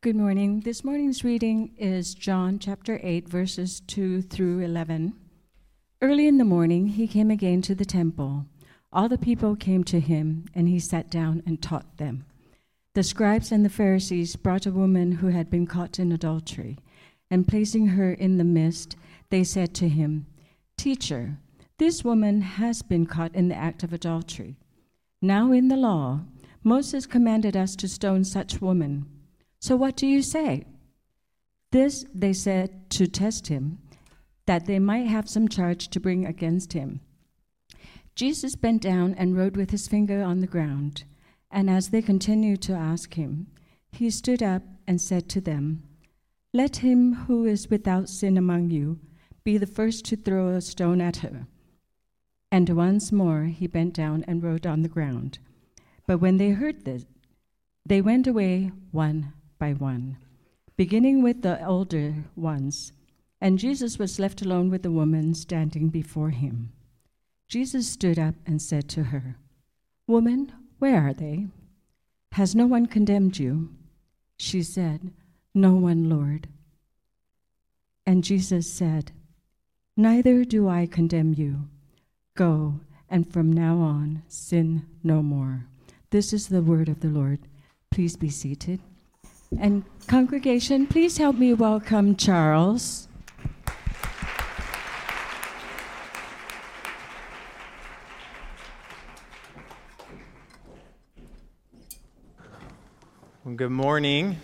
Good morning. This morning's reading is John chapter 8, verses 2 through 11. Early in the morning, he came again to the temple. All the people came to him, and he sat down and taught them. The scribes and the Pharisees brought a woman who had been caught in adultery, and placing her in the midst, they said to him, Teacher, this woman has been caught in the act of adultery. Now in the law, Moses commanded us to stone such woman. So what do you say? This they said to test him, that they might have some charge to bring against him. Jesus bent down and wrote with his finger on the ground. And as they continued to ask him, he stood up and said to them, Let him who is without sin among you be the first to throw a stone at her. And once more he bent down and wrote on the ground. But when they heard this, they went away one by one, beginning with the older ones. And Jesus was left alone with the woman standing before him. Jesus stood up and said to her, Woman, where are they? Has no one condemned you? She said, No one, Lord. And Jesus said, Neither do I condemn you. Go, and from now on, sin no more. This is the word of the Lord. Please be seated. And, congregation, please help me welcome Charles. Well, good morning,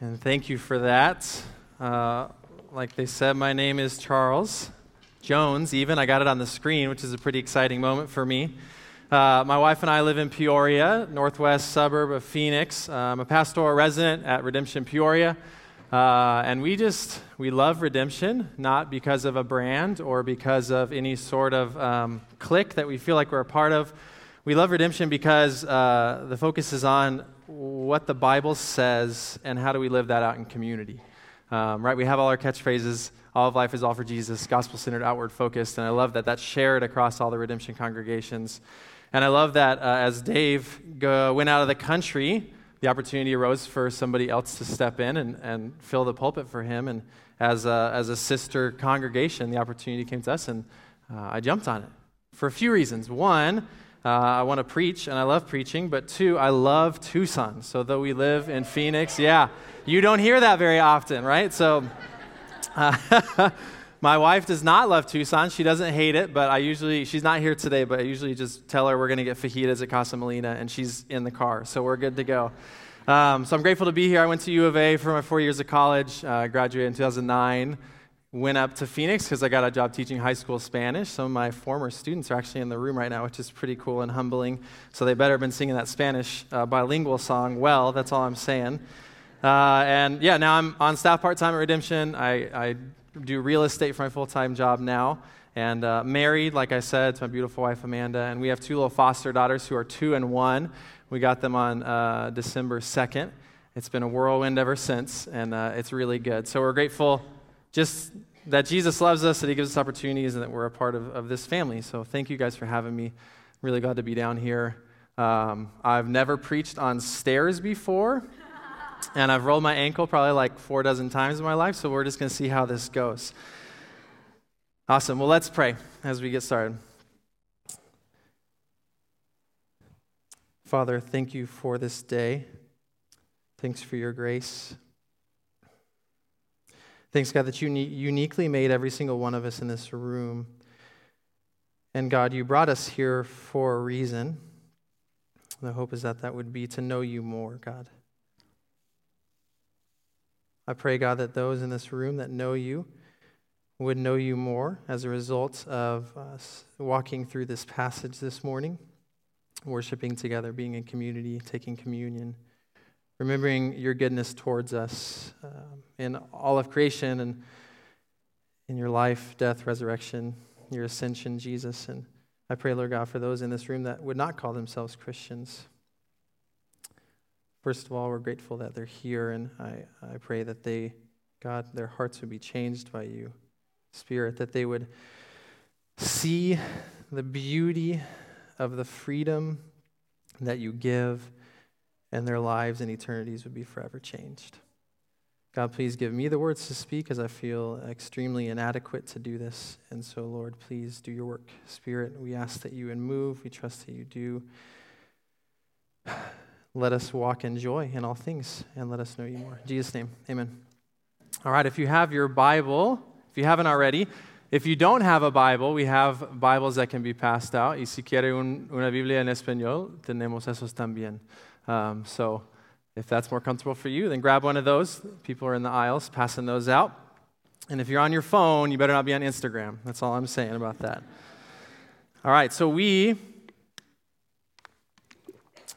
and thank you for that. Uh, like they said, my name is Charles Jones, even. I got it on the screen, which is a pretty exciting moment for me. Uh, my wife and I live in Peoria, northwest suburb of Phoenix. I'm a pastoral resident at Redemption Peoria. Uh, and we just, we love Redemption, not because of a brand or because of any sort of um, clique that we feel like we're a part of. We love Redemption because uh, the focus is on what the Bible says and how do we live that out in community. Um, right? We have all our catchphrases. All of life is all for Jesus, gospel centered, outward focused. And I love that that's shared across all the redemption congregations. And I love that uh, as Dave go, went out of the country, the opportunity arose for somebody else to step in and, and fill the pulpit for him. And as a, as a sister congregation, the opportunity came to us, and uh, I jumped on it for a few reasons. One, uh, I want to preach, and I love preaching, but two, I love Tucson. So, though we live in Phoenix, yeah, you don't hear that very often, right? So, uh, My wife does not love Tucson. She doesn't hate it, but I usually, she's not here today, but I usually just tell her we're going to get fajitas at Casa Molina, and she's in the car, so we're good to go. Um, so I'm grateful to be here. I went to U of A for my four years of college, uh, graduated in 2009, went up to Phoenix because I got a job teaching high school Spanish. Some of my former students are actually in the room right now, which is pretty cool and humbling. So they better have been singing that Spanish uh, bilingual song well. That's all I'm saying. Uh, and yeah, now I'm on staff part time at Redemption. I, I do real estate for my full time job now. And uh, married, like I said, to my beautiful wife Amanda. And we have two little foster daughters who are two and one. We got them on uh, December 2nd. It's been a whirlwind ever since, and uh, it's really good. So we're grateful just that Jesus loves us, that He gives us opportunities, and that we're a part of, of this family. So thank you guys for having me. Really glad to be down here. Um, I've never preached on stairs before and I've rolled my ankle probably like four dozen times in my life, so we're just going to see how this goes. Awesome. Well, let's pray as we get started. Father, thank you for this day. Thanks for your grace. Thanks, God, that you uniquely made every single one of us in this room. And God, you brought us here for a reason. The hope is that that would be to know you more, God. I pray, God, that those in this room that know you would know you more as a result of us walking through this passage this morning, worshiping together, being in community, taking communion, remembering your goodness towards us uh, in all of creation and in your life, death, resurrection, your ascension, Jesus. And I pray, Lord God, for those in this room that would not call themselves Christians First of all, we're grateful that they're here, and I, I pray that they, God, their hearts would be changed by you, Spirit, that they would see the beauty of the freedom that you give and their lives and eternities would be forever changed. God, please give me the words to speak as I feel extremely inadequate to do this. And so, Lord, please do your work. Spirit, we ask that you move. We trust that you do. Let us walk in joy in all things and let us know you more. In Jesus' name, amen. All right, if you have your Bible, if you haven't already, if you don't have a Bible, we have Bibles that can be passed out. Y si quiere un, una Biblia en español, tenemos esos también. Um, so if that's more comfortable for you, then grab one of those. People are in the aisles passing those out. And if you're on your phone, you better not be on Instagram. That's all I'm saying about that. All right, so we,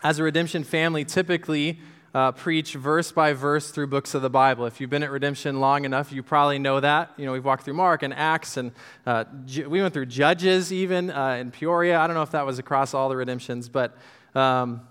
as a redemption family, typically uh, preach verse by verse through books of the Bible. If you've been at Redemption long enough, you probably know that. You know, we've walked through Mark and Acts, and uh, we went through Judges even uh, in Peoria. I don't know if that was across all the redemptions, but um,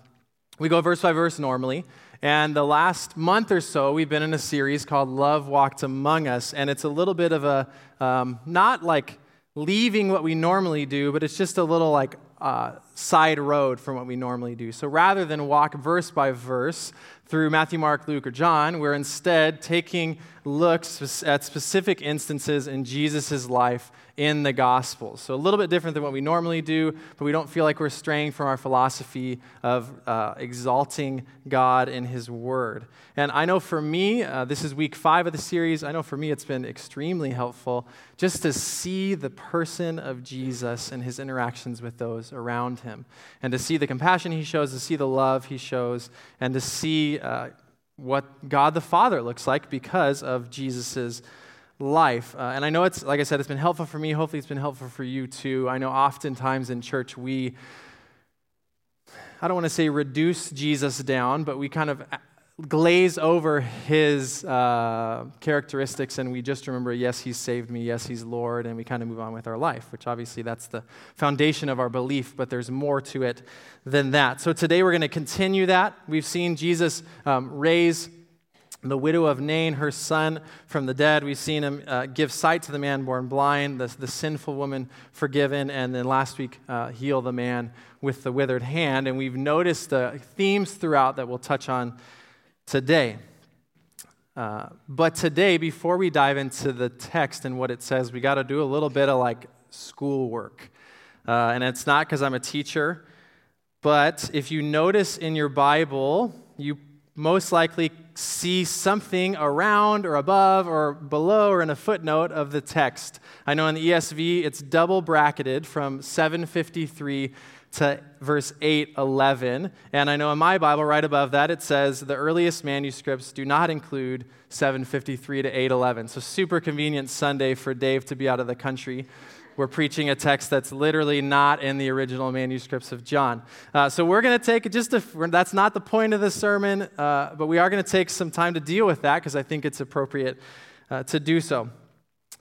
we go verse by verse normally. And the last month or so, we've been in a series called Love Walked Among Us. And it's a little bit of a, um, not like leaving what we normally do, but it's just a little like uh, side road from what we normally do. So rather than walk verse by verse through Matthew, Mark, Luke, or John, we're instead taking looks at specific instances in Jesus' life in the Gospels. So, a little bit different than what we normally do, but we don't feel like we're straying from our philosophy of uh, exalting God in His Word. And I know for me, uh, this is week five of the series, I know for me it's been extremely helpful just to see the person of Jesus and His interactions with those around Him, and to see the compassion He shows, to see the love He shows, and to see uh, what God the Father looks like because of Jesus' life. Uh, and I know it's, like I said, it's been helpful for me. Hopefully, it's been helpful for you too. I know oftentimes in church we, I don't want to say reduce Jesus down, but we kind of glaze over his uh, characteristics and we just remember, yes, he's saved me, yes, he's Lord, and we kind of move on with our life, which obviously that's the foundation of our belief, but there's more to it than that. So today we're going to continue that. We've seen Jesus um, raise the widow of Nain, her son from the dead. We've seen him uh, give sight to the man born blind, the, the sinful woman forgiven, and then last week uh, heal the man with the withered hand. And we've noticed the themes throughout that we'll touch on today. Uh, but today, before we dive into the text and what it says, we got to do a little bit of like schoolwork. Uh, and it's not because I'm a teacher, but if you notice in your Bible, you most likely see something around or above or below or in a footnote of the text. I know in the ESV it's double bracketed from 753 to verse 811. And I know in my Bible, right above that, it says the earliest manuscripts do not include 753 to 811. So, super convenient Sunday for Dave to be out of the country we're preaching a text that's literally not in the original manuscripts of John. Uh, so we're going to take just a, that's not the point of the sermon, uh, but we are going to take some time to deal with that because I think it's appropriate uh, to do so.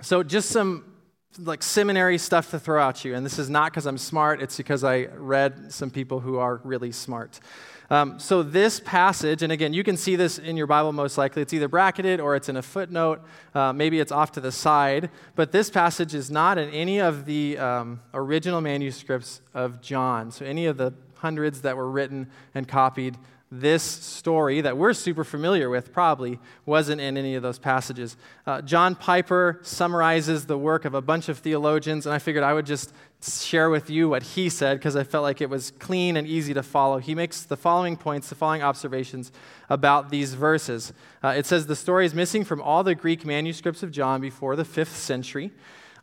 So just some like seminary stuff to throw at you, and this is not because I'm smart, it's because I read some people who are really smart. Um, so, this passage, and again, you can see this in your Bible most likely. It's either bracketed or it's in a footnote. Uh, maybe it's off to the side. But this passage is not in any of the um, original manuscripts of John. So, any of the hundreds that were written and copied this story that we're super familiar with probably wasn't in any of those passages. Uh, John Piper summarizes the work of a bunch of theologians, and I figured I would just share with you what he said because I felt like it was clean and easy to follow. He makes the following points, the following observations about these verses. Uh, it says the story is missing from all the Greek manuscripts of John before the fifth century.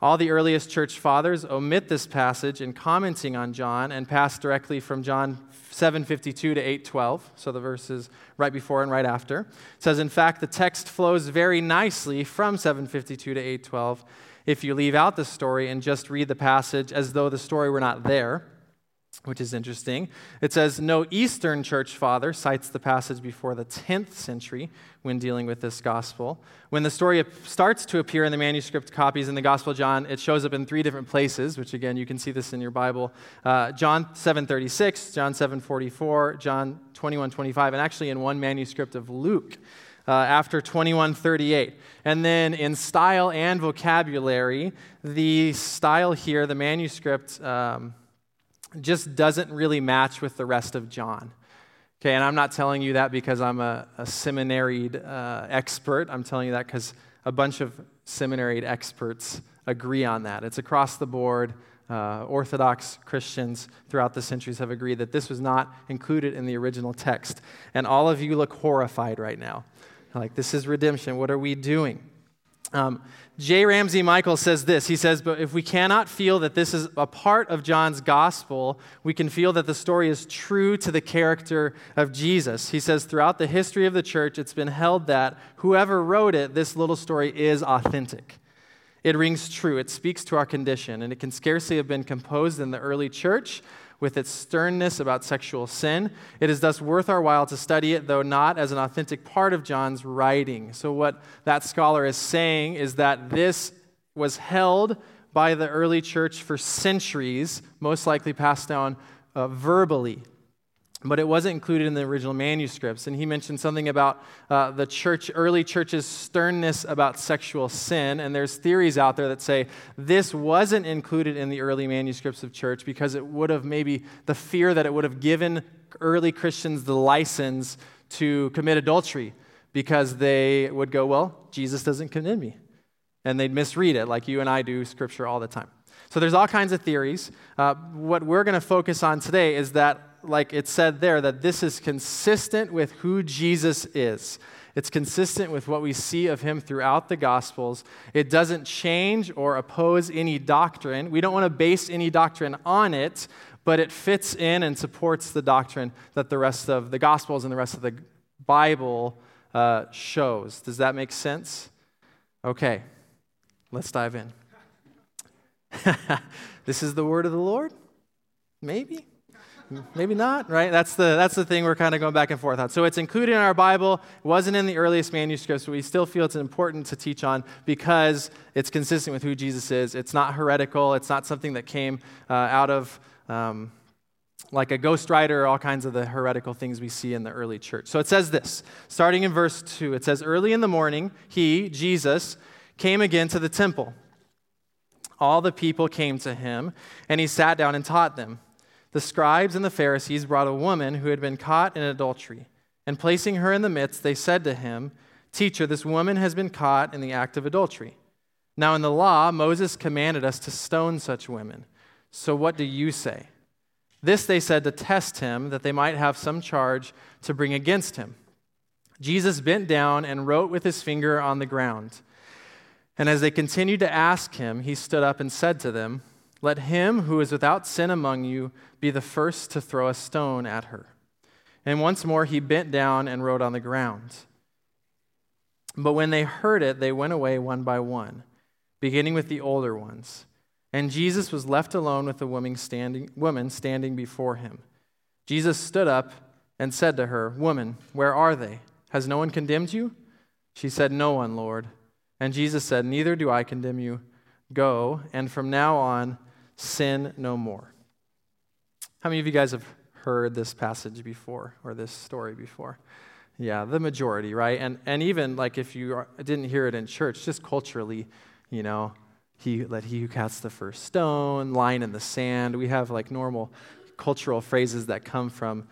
All the earliest church fathers omit this passage in commenting on John and pass directly from John 752 to 812, so the verses right before and right after. It says, in fact, the text flows very nicely from 752 to 812 if you leave out the story and just read the passage as though the story were not there which is interesting. It says, No Eastern church father cites the passage before the 10th century when dealing with this gospel. When the story starts to appear in the manuscript copies in the Gospel of John, it shows up in three different places, which again, you can see this in your Bible. Uh, John 7.36, John 7.44, John 21.25, and actually in one manuscript of Luke. Uh, after 2138. And then in style and vocabulary, the style here, the manuscript, um, just doesn't really match with the rest of John. Okay, and I'm not telling you that because I'm a, a seminaried uh, expert. I'm telling you that because a bunch of seminaried experts agree on that. It's across the board. Uh, Orthodox Christians throughout the centuries have agreed that this was not included in the original text. And all of you look horrified right now. Like, this is redemption. What are we doing? Um, J. Ramsey Michaels says this. He says, But if we cannot feel that this is a part of John's gospel, we can feel that the story is true to the character of Jesus. He says, Throughout the history of the church, it's been held that whoever wrote it, this little story is authentic. It rings true. It speaks to our condition, and it can scarcely have been composed in the early church with its sternness about sexual sin. It is thus worth our while to study it, though not as an authentic part of John's writing. So, what that scholar is saying is that this was held by the early church for centuries, most likely passed down uh, verbally but it wasn't included in the original manuscripts. And he mentioned something about uh, the church, early church's sternness about sexual sin. And there's theories out there that say this wasn't included in the early manuscripts of church because it would have maybe the fear that it would have given early Christians the license to commit adultery because they would go, well, Jesus doesn't condemn me. And they'd misread it like you and I do scripture all the time. So there's all kinds of theories. Uh, what we're going to focus on today is that like it said there, that this is consistent with who Jesus is. It's consistent with what we see of him throughout the Gospels. It doesn't change or oppose any doctrine. We don't want to base any doctrine on it, but it fits in and supports the doctrine that the rest of the Gospels and the rest of the Bible uh, shows. Does that make sense? Okay, let's dive in. this is the word of the Lord? Maybe? Maybe not, right? That's the, that's the thing we're kind of going back and forth on. So it's included in our Bible. It wasn't in the earliest manuscripts, but we still feel it's important to teach on because it's consistent with who Jesus is. It's not heretical. It's not something that came uh, out of um, like a ghostwriter or all kinds of the heretical things we see in the early church. So it says this, starting in verse 2. It says, Early in the morning, he, Jesus, came again to the temple. All the people came to him, and he sat down and taught them the scribes and the Pharisees brought a woman who had been caught in adultery. And placing her in the midst, they said to him, Teacher, this woman has been caught in the act of adultery. Now, in the law, Moses commanded us to stone such women. So what do you say? This they said to test him, that they might have some charge to bring against him. Jesus bent down and wrote with his finger on the ground. And as they continued to ask him, he stood up and said to them, let him who is without sin among you be the first to throw a stone at her. And once more he bent down and wrote on the ground. But when they heard it, they went away one by one, beginning with the older ones. And Jesus was left alone with the woman standing, woman standing before him. Jesus stood up and said to her, Woman, where are they? Has no one condemned you? She said, No one, Lord. And Jesus said, Neither do I condemn you. Go, and from now on, sin no more. How many of you guys have heard this passage before or this story before? Yeah, the majority, right? And, and even like if you didn't hear it in church, just culturally, you know, he let he who casts the first stone, line in the sand. We have like normal cultural phrases that come from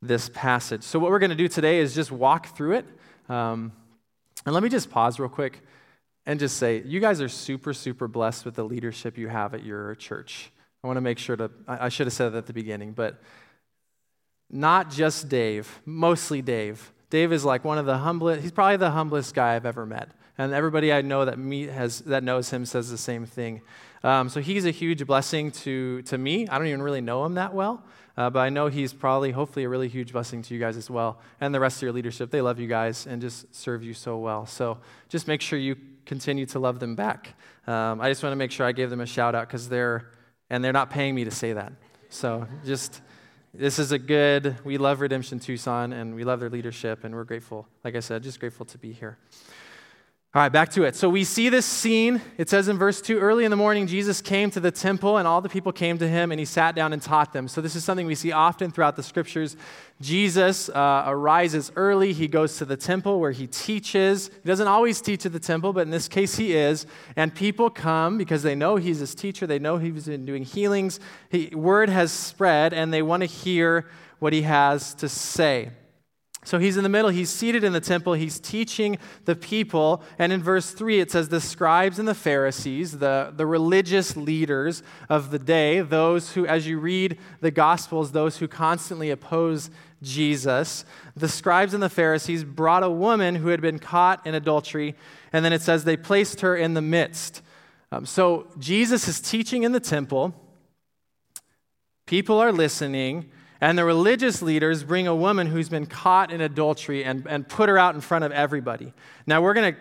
this passage. So what we're going to do today is just walk through it. Um, and let me just pause real quick and just say, you guys are super, super blessed with the leadership you have at your church. I want to make sure to, I should have said that at the beginning, but not just Dave, mostly Dave. Dave is like one of the humblest, he's probably the humblest guy I've ever met. And everybody I know that, meet has, that knows him says the same thing. Um, so he's a huge blessing to, to me. I don't even really know him that well, uh, but I know he's probably, hopefully, a really huge blessing to you guys as well. And the rest of your leadership. They love you guys and just serve you so well. So just make sure you continue to love them back. Um, I just want to make sure I gave them a shout out because they're, and they're not paying me to say that. So just, this is a good, we love Redemption Tucson and we love their leadership and we're grateful, like I said, just grateful to be here. All right, back to it. So we see this scene. It says in verse 2 early in the morning, Jesus came to the temple, and all the people came to him, and he sat down and taught them. So this is something we see often throughout the scriptures. Jesus uh, arises early. He goes to the temple where he teaches. He doesn't always teach at the temple, but in this case, he is. And people come because they know he's his teacher, they know he's been doing healings. He, word has spread, and they want to hear what he has to say. So he's in the middle, he's seated in the temple, he's teaching the people. And in verse 3, it says, The scribes and the Pharisees, the, the religious leaders of the day, those who, as you read the Gospels, those who constantly oppose Jesus, the scribes and the Pharisees brought a woman who had been caught in adultery. And then it says, They placed her in the midst. Um, so Jesus is teaching in the temple, people are listening. And the religious leaders bring a woman who's been caught in adultery and, and put her out in front of everybody. Now we're going to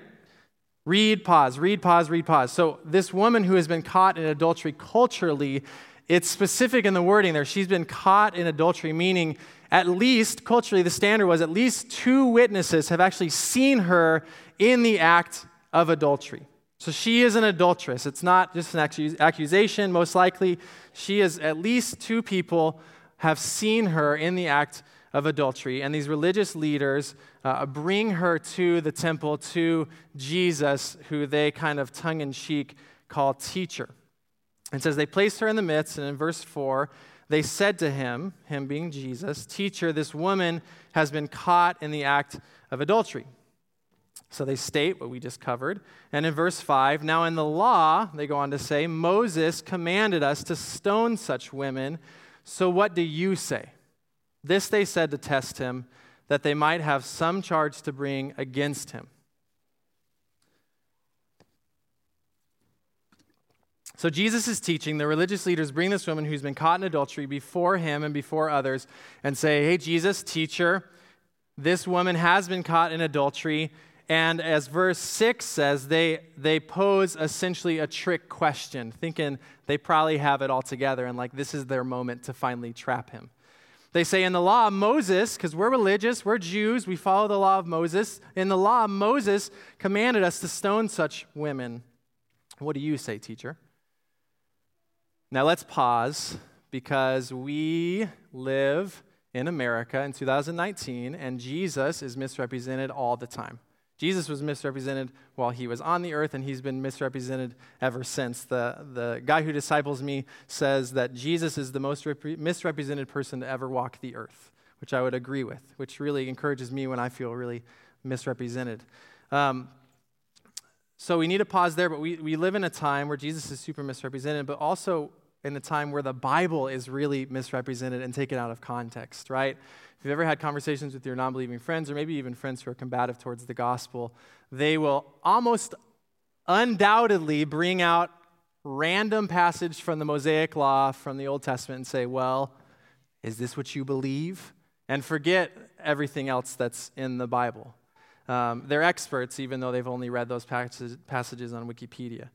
read, pause, read, pause, read, pause. So, this woman who has been caught in adultery culturally, it's specific in the wording there. She's been caught in adultery, meaning at least, culturally, the standard was at least two witnesses have actually seen her in the act of adultery. So she is an adulteress. It's not just an accusation, most likely. She is at least two people have seen her in the act of adultery. And these religious leaders uh, bring her to the temple to Jesus, who they kind of tongue in cheek call teacher. It says they placed her in the midst, and in verse 4, they said to him, him being Jesus, Teacher, this woman has been caught in the act of adultery. So they state what we just covered. And in verse 5, now in the law, they go on to say, Moses commanded us to stone such women. So what do you say? This they said to test him, that they might have some charge to bring against him. So Jesus is teaching. The religious leaders bring this woman who's been caught in adultery before him and before others and say, Hey, Jesus, teacher, this woman has been caught in adultery. And as verse 6 says, they, they pose essentially a trick question, thinking they probably have it all together and like this is their moment to finally trap him. They say in the law of Moses, because we're religious, we're Jews, we follow the law of Moses. In the law, of Moses commanded us to stone such women. What do you say, teacher? Now let's pause because we live in America in 2019 and Jesus is misrepresented all the time. Jesus was misrepresented while he was on the earth, and he's been misrepresented ever since. The, the guy who disciples me says that Jesus is the most repre- misrepresented person to ever walk the earth, which I would agree with, which really encourages me when I feel really misrepresented. Um, so we need to pause there, but we, we live in a time where Jesus is super misrepresented, but also in a time where the Bible is really misrepresented and taken out of context, right? If you've ever had conversations with your non believing friends, or maybe even friends who are combative towards the gospel, they will almost undoubtedly bring out random passage from the Mosaic Law from the Old Testament and say, Well, is this what you believe? And forget everything else that's in the Bible. Um, they're experts, even though they've only read those passages on Wikipedia.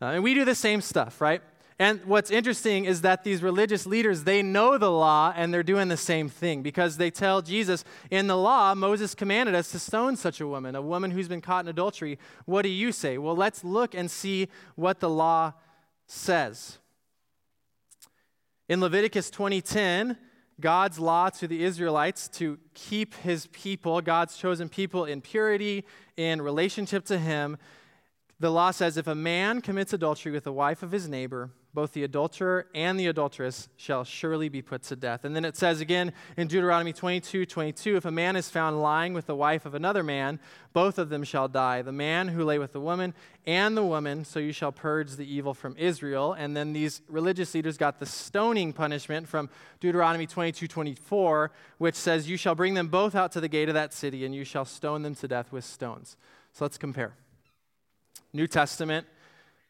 Uh, and we do the same stuff, right? And what's interesting is that these religious leaders, they know the law and they're doing the same thing because they tell Jesus, in the law, Moses commanded us to stone such a woman, a woman who's been caught in adultery. What do you say? Well, let's look and see what the law says. In Leviticus 20:10, God's law to the Israelites to keep his people, God's chosen people in purity in relationship to him, the law says if a man commits adultery with the wife of his neighbor, both the adulterer and the adulteress shall surely be put to death. And then it says again in Deuteronomy 22 22, if a man is found lying with the wife of another man, both of them shall die, the man who lay with the woman and the woman, so you shall purge the evil from Israel. And then these religious leaders got the stoning punishment from Deuteronomy 22 24, which says, You shall bring them both out to the gate of that city, and you shall stone them to death with stones. So let's compare. New Testament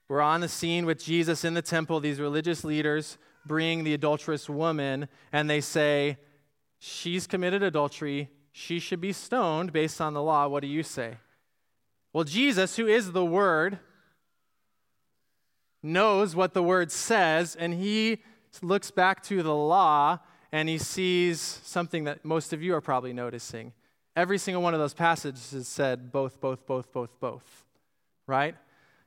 we're on the scene with Jesus in the temple. These religious leaders bring the adulterous woman and they say, She's committed adultery. She should be stoned based on the law. What do you say? Well, Jesus, who is the Word, knows what the Word says, and he looks back to the law and he sees something that most of you are probably noticing. Every single one of those passages said both, both, both, both, both, right?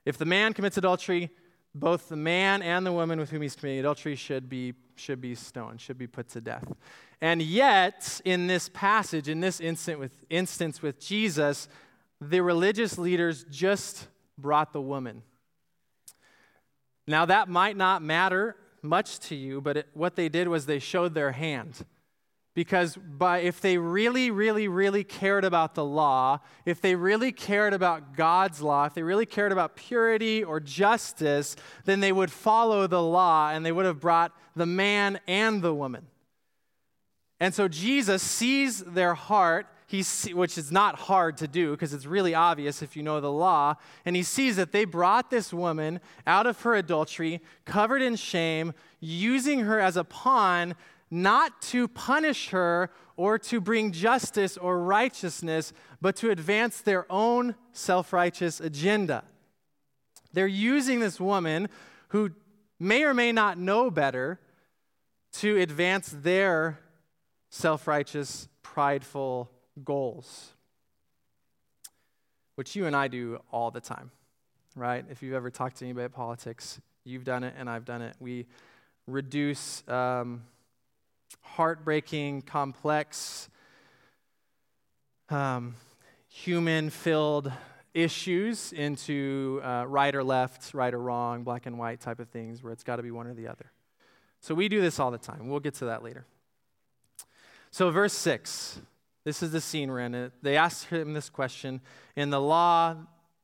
If the man commits adultery, both the man and the woman with whom he's committing adultery should be, should be stoned, should be put to death. And yet, in this passage, in this instant with, instance with Jesus, the religious leaders just brought the woman. Now, that might not matter much to you, but it, what they did was they showed their hand. Because by, if they really, really, really cared about the law, if they really cared about God's law, if they really cared about purity or justice, then they would follow the law and they would have brought the man and the woman. And so Jesus sees their heart, he see, which is not hard to do because it's really obvious if you know the law, and he sees that they brought this woman out of her adultery, covered in shame, using her as a pawn not to punish her or to bring justice or righteousness, but to advance their own self righteous agenda. They're using this woman who may or may not know better to advance their self righteous, prideful goals, which you and I do all the time, right? If you've ever talked to anybody about politics, you've done it and I've done it. We reduce. Um, heartbreaking, complex, um, human filled issues into uh, right or left, right or wrong, black and white type of things where it's got to be one or the other. So we do this all the time. We'll get to that later. So, verse 6, this is the scene we're in. They asked him this question In the law,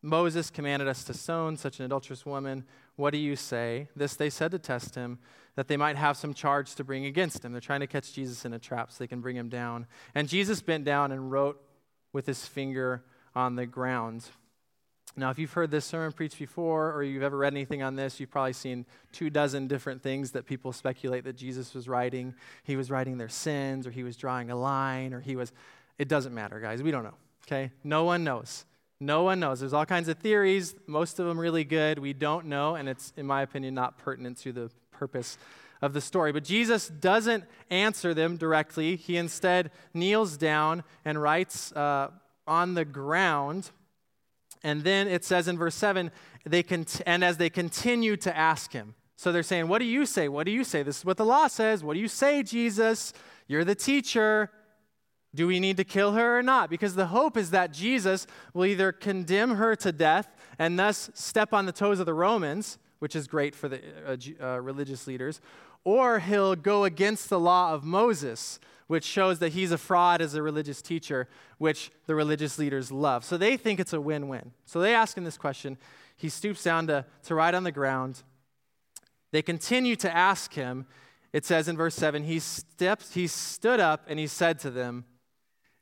Moses commanded us to stone such an adulterous woman. What do you say? This they said to test him, that they might have some charge to bring against him. They're trying to catch Jesus in a trap so they can bring him down. And Jesus bent down and wrote with his finger on the ground. Now, if you've heard this sermon preached before or you've ever read anything on this, you've probably seen two dozen different things that people speculate that Jesus was writing. He was writing their sins, or he was drawing a line, or he was. It doesn't matter, guys. We don't know, okay? No one knows. No one knows. There's all kinds of theories, most of them really good. We don't know, and it's, in my opinion, not pertinent to the purpose of the story. But Jesus doesn't answer them directly. He instead kneels down and writes uh, on the ground. And then it says in verse 7, they cont- and as they continue to ask him. So they're saying, What do you say? What do you say? This is what the law says. What do you say, Jesus? You're the teacher. Do we need to kill her or not? Because the hope is that Jesus will either condemn her to death and thus step on the toes of the Romans, which is great for the uh, uh, religious leaders, or he'll go against the law of Moses, which shows that he's a fraud as a religious teacher, which the religious leaders love. So they think it's a win win. So they ask him this question. He stoops down to, to write on the ground. They continue to ask him. It says in verse 7 he, steps, he stood up and he said to them,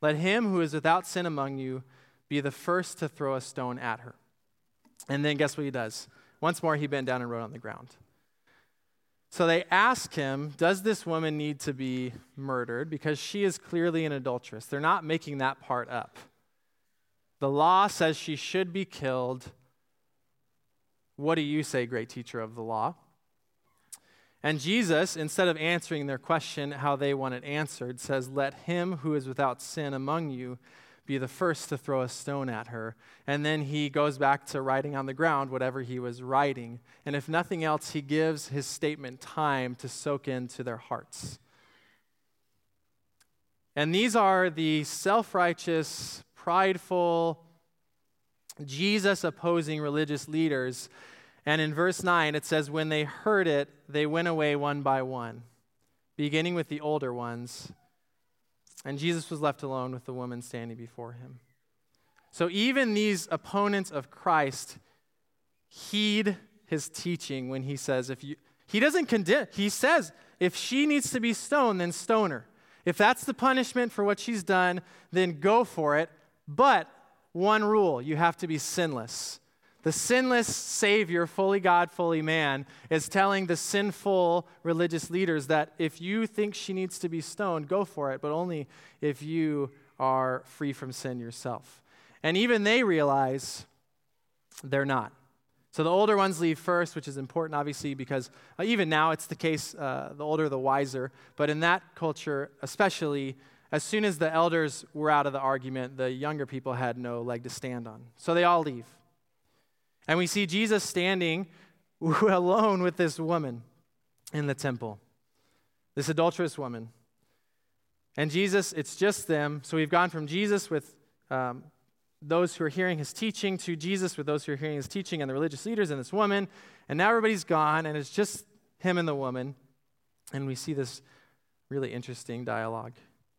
let him who is without sin among you be the first to throw a stone at her. And then guess what he does? Once more, he bent down and wrote on the ground. So they ask him, Does this woman need to be murdered? Because she is clearly an adulteress. They're not making that part up. The law says she should be killed. What do you say, great teacher of the law? And Jesus, instead of answering their question how they want it answered, says, Let him who is without sin among you be the first to throw a stone at her. And then he goes back to writing on the ground whatever he was writing. And if nothing else, he gives his statement time to soak into their hearts. And these are the self righteous, prideful, Jesus opposing religious leaders and in verse 9, it says, When they heard it, they went away one by one, beginning with the older ones. And Jesus was left alone with the woman standing before him. So even these opponents of Christ heed his teaching when he says, if you, he doesn't condemn, he says, if she needs to be stoned, then stone her. If that's the punishment for what she's done, then go for it. But one rule you have to be sinless. The sinless Savior, fully God, fully man, is telling the sinful religious leaders that if you think she needs to be stoned, go for it, but only if you are free from sin yourself. And even they realize they're not. So the older ones leave first, which is important, obviously, because uh, even now it's the case uh, the older, the wiser. But in that culture, especially, as soon as the elders were out of the argument, the younger people had no leg to stand on. So they all leave. And we see Jesus standing alone with this woman in the temple, this adulterous woman. And Jesus, it's just them. So we've gone from Jesus with um, those who are hearing his teaching to Jesus with those who are hearing his teaching and the religious leaders and this woman. And now everybody's gone, and it's just him and the woman. And we see this really interesting dialogue.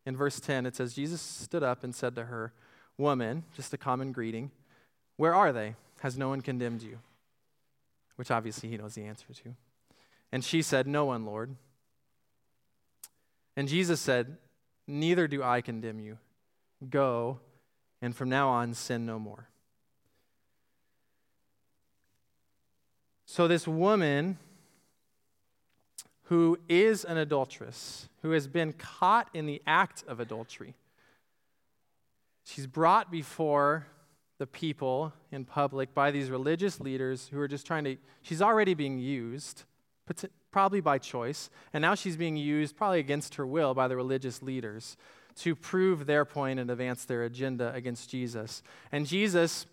In verse 10, it says, Jesus stood up and said to her, Woman, just a common greeting, where are they? Has no one condemned you? Which obviously he knows the answer to. And she said, No one, Lord. And Jesus said, Neither do I condemn you. Go, and from now on sin no more. So, this woman who is an adulteress, who has been caught in the act of adultery, she's brought before the people in public by these religious leaders who are just trying to, she's already being used, probably by choice, and now she's being used, probably against her will, by the religious leaders to prove their point and advance their agenda against Jesus. And Jesus,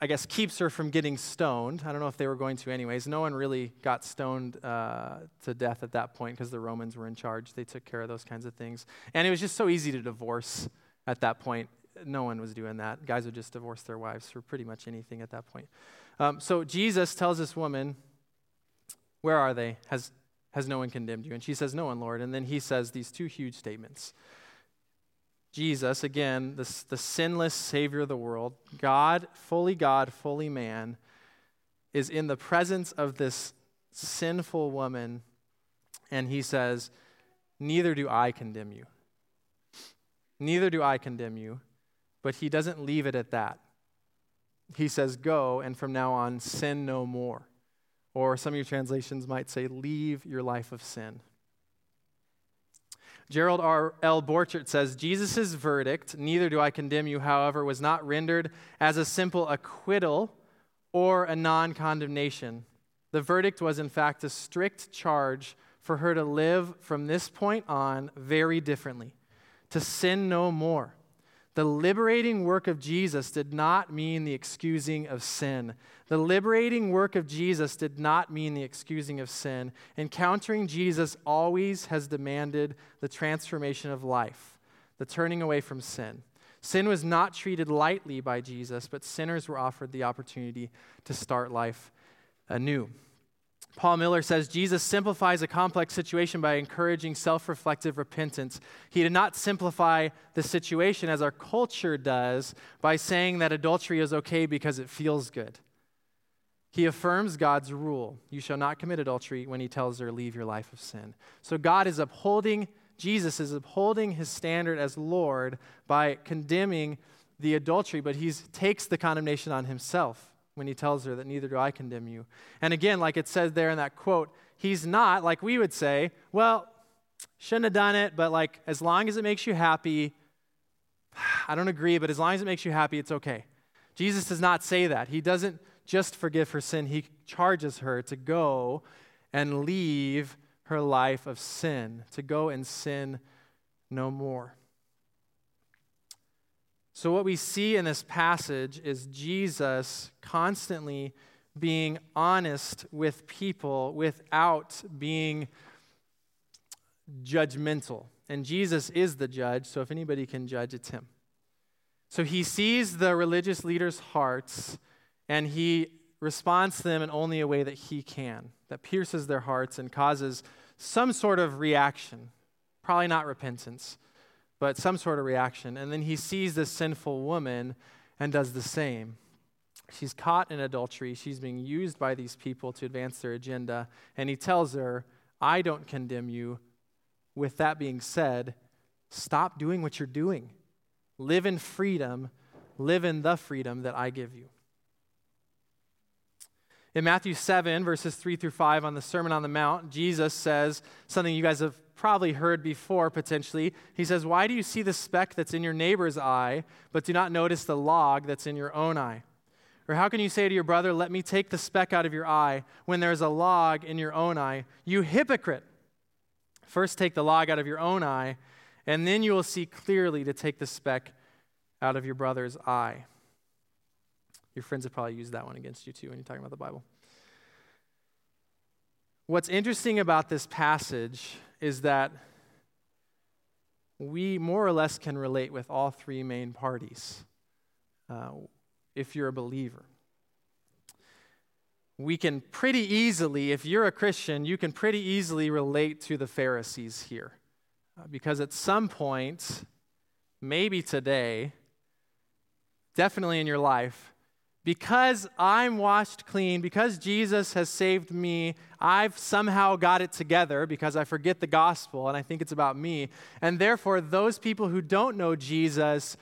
I guess, keeps her from getting stoned. I don't know if they were going to, anyways. No one really got stoned uh, to death at that point because the Romans were in charge. They took care of those kinds of things. And it was just so easy to divorce at that point. No one was doing that. Guys would just divorce their wives for pretty much anything at that point. Um, so Jesus tells this woman, Where are they? Has has no one condemned you? And she says, No one, Lord. And then he says these two huge statements. Jesus, again, the, the sinless Savior of the world, God, fully God, fully man, is in the presence of this sinful woman, and he says, Neither do I condemn you. Neither do I condemn you. But he doesn't leave it at that. He says, Go, and from now on, sin no more. Or some of your translations might say, leave your life of sin. Gerald R. L. Borchert says, Jesus' verdict, neither do I condemn you, however, was not rendered as a simple acquittal or a non condemnation. The verdict was, in fact, a strict charge for her to live from this point on very differently, to sin no more. The liberating work of Jesus did not mean the excusing of sin. The liberating work of Jesus did not mean the excusing of sin. Encountering Jesus always has demanded the transformation of life, the turning away from sin. Sin was not treated lightly by Jesus, but sinners were offered the opportunity to start life anew. Paul Miller says Jesus simplifies a complex situation by encouraging self reflective repentance. He did not simplify the situation as our culture does by saying that adultery is okay because it feels good. He affirms God's rule you shall not commit adultery when he tells her, leave your life of sin. So God is upholding, Jesus is upholding his standard as Lord by condemning the adultery, but he takes the condemnation on himself when he tells her that neither do I condemn you. And again, like it says there in that quote, he's not, like we would say, well, shouldn't have done it, but like as long as it makes you happy, I don't agree, but as long as it makes you happy, it's okay. Jesus does not say that. He doesn't just forgive her sin, he charges her to go and leave her life of sin, to go and sin no more. So, what we see in this passage is Jesus constantly being honest with people without being judgmental. And Jesus is the judge, so if anybody can judge, it's him. So he sees the religious leaders' hearts and he responds to them in only a way that he can, that pierces their hearts and causes some sort of reaction. Probably not repentance, but some sort of reaction. And then he sees this sinful woman and does the same. She's caught in adultery. She's being used by these people to advance their agenda. And he tells her, I don't condemn you. With that being said, stop doing what you're doing. Live in freedom. Live in the freedom that I give you. In Matthew 7, verses 3 through 5, on the Sermon on the Mount, Jesus says something you guys have probably heard before potentially. He says, Why do you see the speck that's in your neighbor's eye, but do not notice the log that's in your own eye? Or how can you say to your brother, Let me take the speck out of your eye, when there's a log in your own eye? You hypocrite! First take the log out of your own eye, and then you will see clearly to take the speck out of your brother's eye. Your friends have probably used that one against you too when you're talking about the Bible. What's interesting about this passage is that we more or less can relate with all three main parties uh, if you're a believer. We can pretty easily, if you're a Christian, you can pretty easily relate to the Pharisees here. Uh, because at some point, maybe today, definitely in your life, because I'm washed clean, because Jesus has saved me, I've somehow got it together because I forget the gospel and I think it's about me. And therefore, those people who don't know Jesus,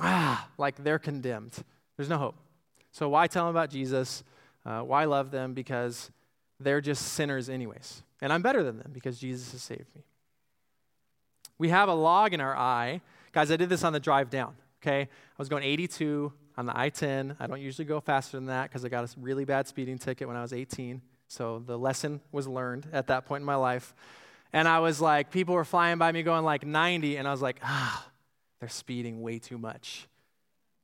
ah, like they're condemned. There's no hope. So, why tell them about Jesus? Uh, why love them? Because they're just sinners, anyways. And I'm better than them because Jesus has saved me. We have a log in our eye. Guys, I did this on the drive down, okay? I was going 82 on the I 10. I don't usually go faster than that because I got a really bad speeding ticket when I was 18. So the lesson was learned at that point in my life. And I was like, people were flying by me going like 90, and I was like, ah, they're speeding way too much.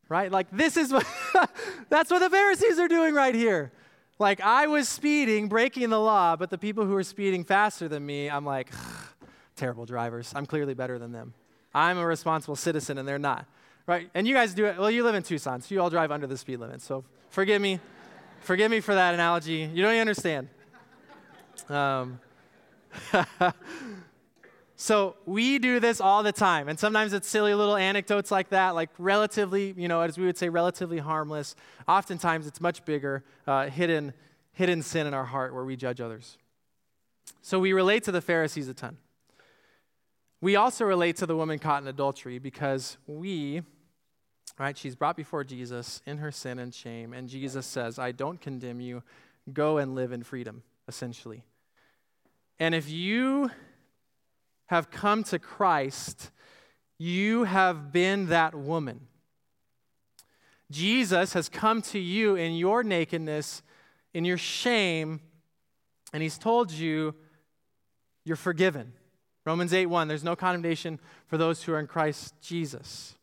Right? Like, this is what, that's what the Pharisees are doing right here. Like, I was speeding, breaking the law, but the people who were speeding faster than me, I'm like, terrible drivers. I'm clearly better than them. I'm a responsible citizen, and they're not right? And you guys do it. Well, you live in Tucson, so you all drive under the speed limit. So forgive me. forgive me for that analogy. You don't even understand. Um, so we do this all the time. And sometimes it's silly little anecdotes like that, like relatively, you know, as we would say, relatively harmless. Oftentimes it's much bigger, uh, hidden, hidden sin in our heart where we judge others. So we relate to the Pharisees a ton. We also relate to the woman caught in adultery because we, right, she's brought before Jesus in her sin and shame, and Jesus says, I don't condemn you. Go and live in freedom, essentially. And if you have come to Christ, you have been that woman. Jesus has come to you in your nakedness, in your shame, and he's told you you're forgiven. Romans 8 1, there's no condemnation for those who are in Christ Jesus.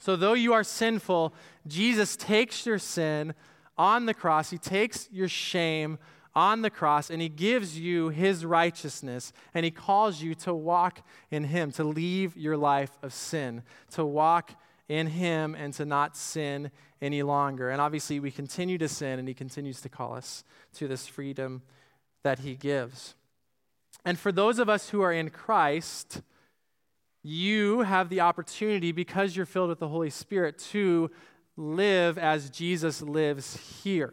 So, though you are sinful, Jesus takes your sin on the cross. He takes your shame on the cross and he gives you his righteousness and he calls you to walk in him, to leave your life of sin, to walk in him and to not sin any longer. And obviously, we continue to sin and he continues to call us to this freedom that he gives. And for those of us who are in Christ, you have the opportunity, because you're filled with the Holy Spirit, to live as Jesus lives here.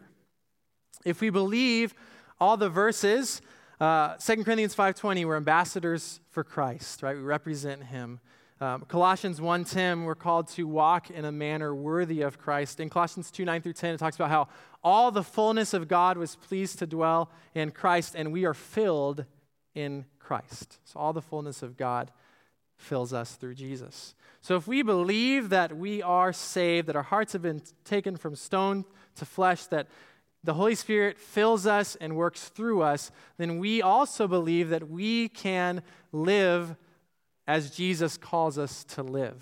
If we believe all the verses, uh, 2 Corinthians 5.20, we're ambassadors for Christ, right? We represent him. Um, Colossians 1.10, we're called to walk in a manner worthy of Christ. In Colossians 2, 9 through 10, it talks about how all the fullness of God was pleased to dwell in Christ, and we are filled in Christ. So all the fullness of God fills us through Jesus. So if we believe that we are saved, that our hearts have been taken from stone to flesh, that the Holy Spirit fills us and works through us, then we also believe that we can live as Jesus calls us to live.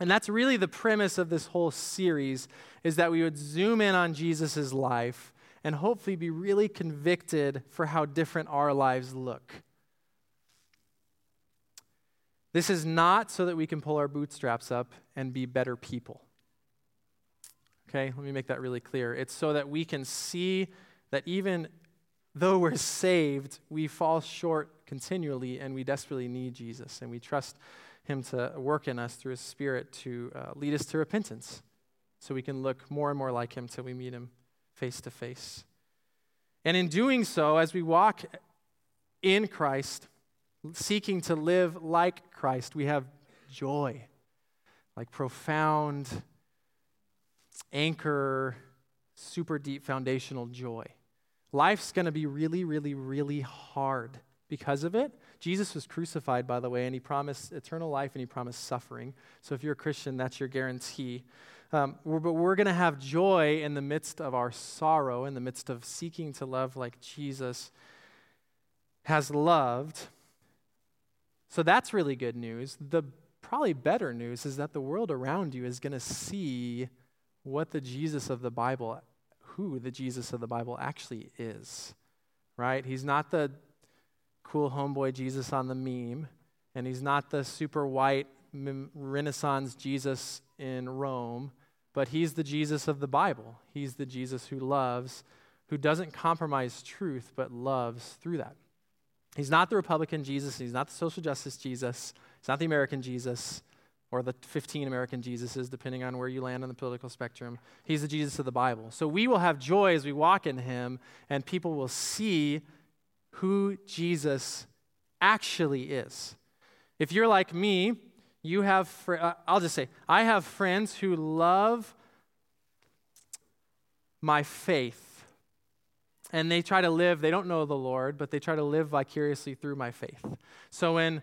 And that's really the premise of this whole series is that we would zoom in on Jesus' life and hopefully be really convicted for how different our lives look. This is not so that we can pull our bootstraps up and be better people. Okay, let me make that really clear. It's so that we can see that even though we're saved, we fall short continually and we desperately need Jesus and we trust Him to work in us through His Spirit to uh, lead us to repentance so we can look more and more like Him till we meet Him face to face. And in doing so, as we walk in Christ, seeking to live like Christ, we have joy, like profound, anchor, super deep foundational joy. Life's going to be really, really, really hard because of it. Jesus was crucified, by the way, and he promised eternal life and he promised suffering. So if you're a Christian, that's your guarantee. Um, we're, but we're going to have joy in the midst of our sorrow, in the midst of seeking to love like Jesus has loved. So that's really good news. The probably better news is that the world around you is going to see what the Jesus of the Bible, who the Jesus of the Bible actually is. Right? He's not the cool homeboy Jesus on the meme, and he's not the super white Renaissance Jesus in Rome, but he's the Jesus of the Bible. He's the Jesus who loves, who doesn't compromise truth, but loves through that. He's not the Republican Jesus. He's not the social justice Jesus. He's not the American Jesus or the 15 American Jesuses, depending on where you land on the political spectrum. He's the Jesus of the Bible. So we will have joy as we walk in him, and people will see who Jesus actually is. If you're like me, you have, fr- uh, I'll just say, I have friends who love my faith. And they try to live, they don't know the Lord, but they try to live vicariously through my faith. So when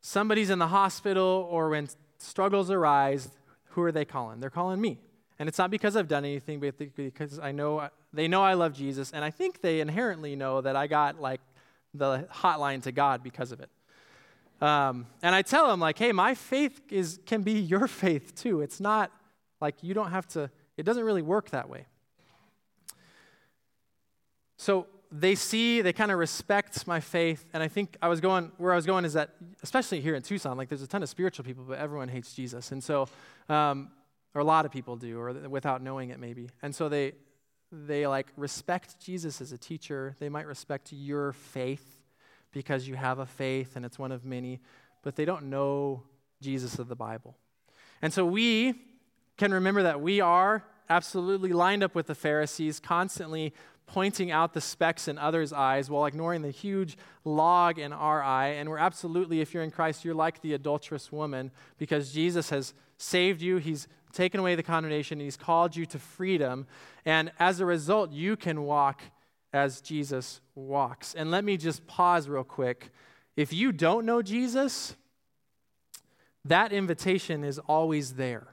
somebody's in the hospital or when struggles arise, who are they calling? They're calling me. And it's not because I've done anything, but because I know they know I love Jesus, and I think they inherently know that I got like the hotline to God because of it. Um, and I tell them like, hey, my faith is can be your faith too. It's not like you don't have to. It doesn't really work that way. So they see, they kind of respect my faith. And I think I was going, where I was going is that, especially here in Tucson, like there's a ton of spiritual people, but everyone hates Jesus. And so, um, or a lot of people do, or without knowing it maybe. And so they, they like respect Jesus as a teacher. They might respect your faith because you have a faith and it's one of many, but they don't know Jesus of the Bible. And so we can remember that we are absolutely lined up with the Pharisees, constantly pointing out the specks in others' eyes while ignoring the huge log in our eye. And we're absolutely, if you're in Christ, you're like the adulterous woman because Jesus has saved you, He's taken away the condemnation, He's called you to freedom. And as a result, you can walk as Jesus walks. And let me just pause real quick. If you don't know Jesus, that invitation is always there.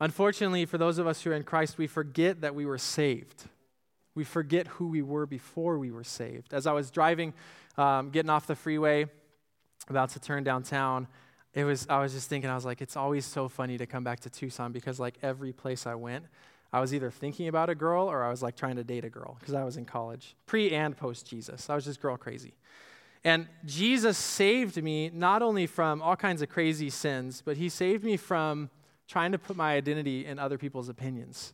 Unfortunately, for those of us who are in Christ, we forget that we were saved. We forget who we were before we were saved. As I was driving, um, getting off the freeway, about to turn downtown, it was I was just thinking, I was like, it's always so funny to come back to Tucson because like every place I went, I was either thinking about a girl or I was like trying to date a girl because I was in college, pre and post Jesus. I was just girl crazy. And Jesus saved me not only from all kinds of crazy sins, but he saved me from trying to put my identity in other people's opinions.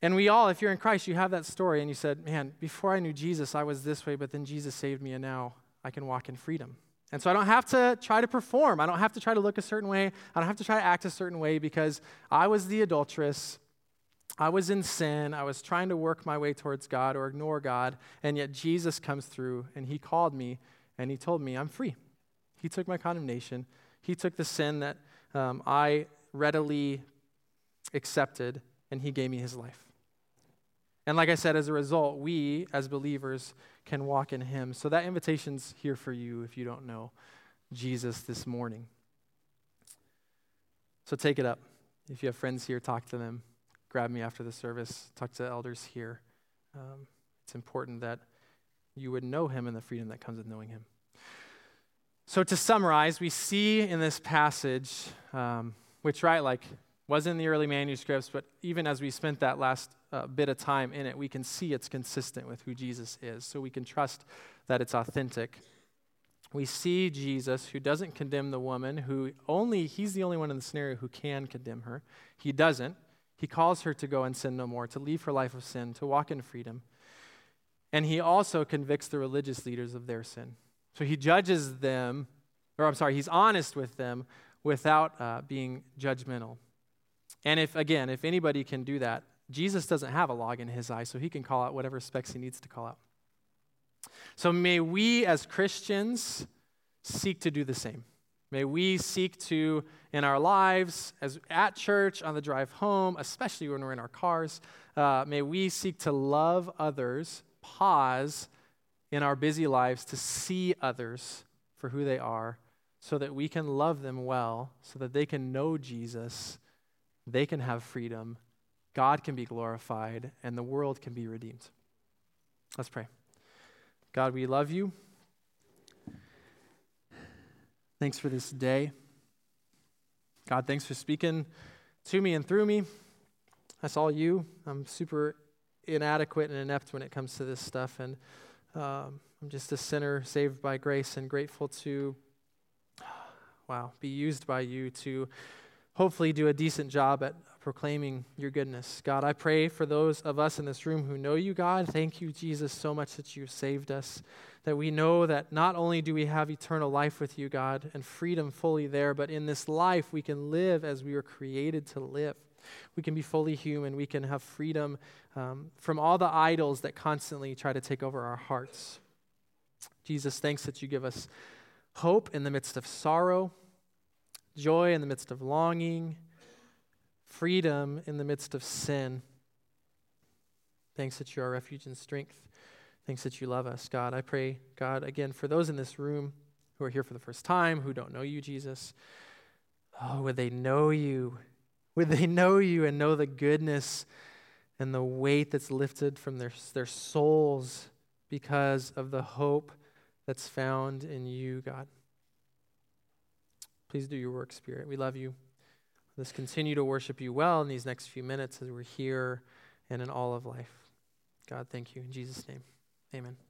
And we all, if you're in Christ, you have that story and you said, Man, before I knew Jesus, I was this way, but then Jesus saved me and now I can walk in freedom. And so I don't have to try to perform. I don't have to try to look a certain way. I don't have to try to act a certain way because I was the adulteress. I was in sin. I was trying to work my way towards God or ignore God. And yet Jesus comes through and he called me and he told me, I'm free. He took my condemnation. He took the sin that um, I readily accepted, and He gave me His life. And like I said, as a result, we as believers can walk in Him. So that invitation's here for you if you don't know Jesus this morning. So take it up. If you have friends here, talk to them. Grab me after the service. Talk to elders here. Um, it's important that you would know Him and the freedom that comes with knowing Him. So, to summarize, we see in this passage, um, which, right, like, was in the early manuscripts, but even as we spent that last uh, bit of time in it, we can see it's consistent with who Jesus is. So we can trust that it's authentic. We see Jesus who doesn't condemn the woman, who only, he's the only one in the scenario who can condemn her. He doesn't. He calls her to go and sin no more, to leave her life of sin, to walk in freedom. And he also convicts the religious leaders of their sin. So he judges them, or I'm sorry, he's honest with them without uh, being judgmental. And if, again, if anybody can do that, Jesus doesn't have a log in his eye, so he can call out whatever specks he needs to call out. So may we as Christians seek to do the same. May we seek to, in our lives, as at church, on the drive home, especially when we're in our cars, uh, may we seek to love others, pause, in our busy lives to see others for who they are so that we can love them well, so that they can know Jesus, they can have freedom, God can be glorified, and the world can be redeemed. Let's pray. God, we love you. Thanks for this day. God, thanks for speaking to me and through me. That's all you. I'm super inadequate and inept when it comes to this stuff. And um, I'm just a sinner saved by grace and grateful to, wow, be used by you to hopefully do a decent job at proclaiming your goodness. God, I pray for those of us in this room who know you, God. Thank you, Jesus, so much that you saved us. That we know that not only do we have eternal life with you, God, and freedom fully there, but in this life we can live as we were created to live. We can be fully human. We can have freedom um, from all the idols that constantly try to take over our hearts. Jesus, thanks that you give us hope in the midst of sorrow, joy in the midst of longing, freedom in the midst of sin. Thanks that you are refuge and strength. Thanks that you love us, God. I pray, God, again, for those in this room who are here for the first time, who don't know you, Jesus, oh, would they know you? Would they know you and know the goodness and the weight that's lifted from their, their souls because of the hope that's found in you, God? Please do your work, Spirit. We love you. Let's continue to worship you well in these next few minutes as we're here and in all of life. God, thank you. In Jesus' name, amen.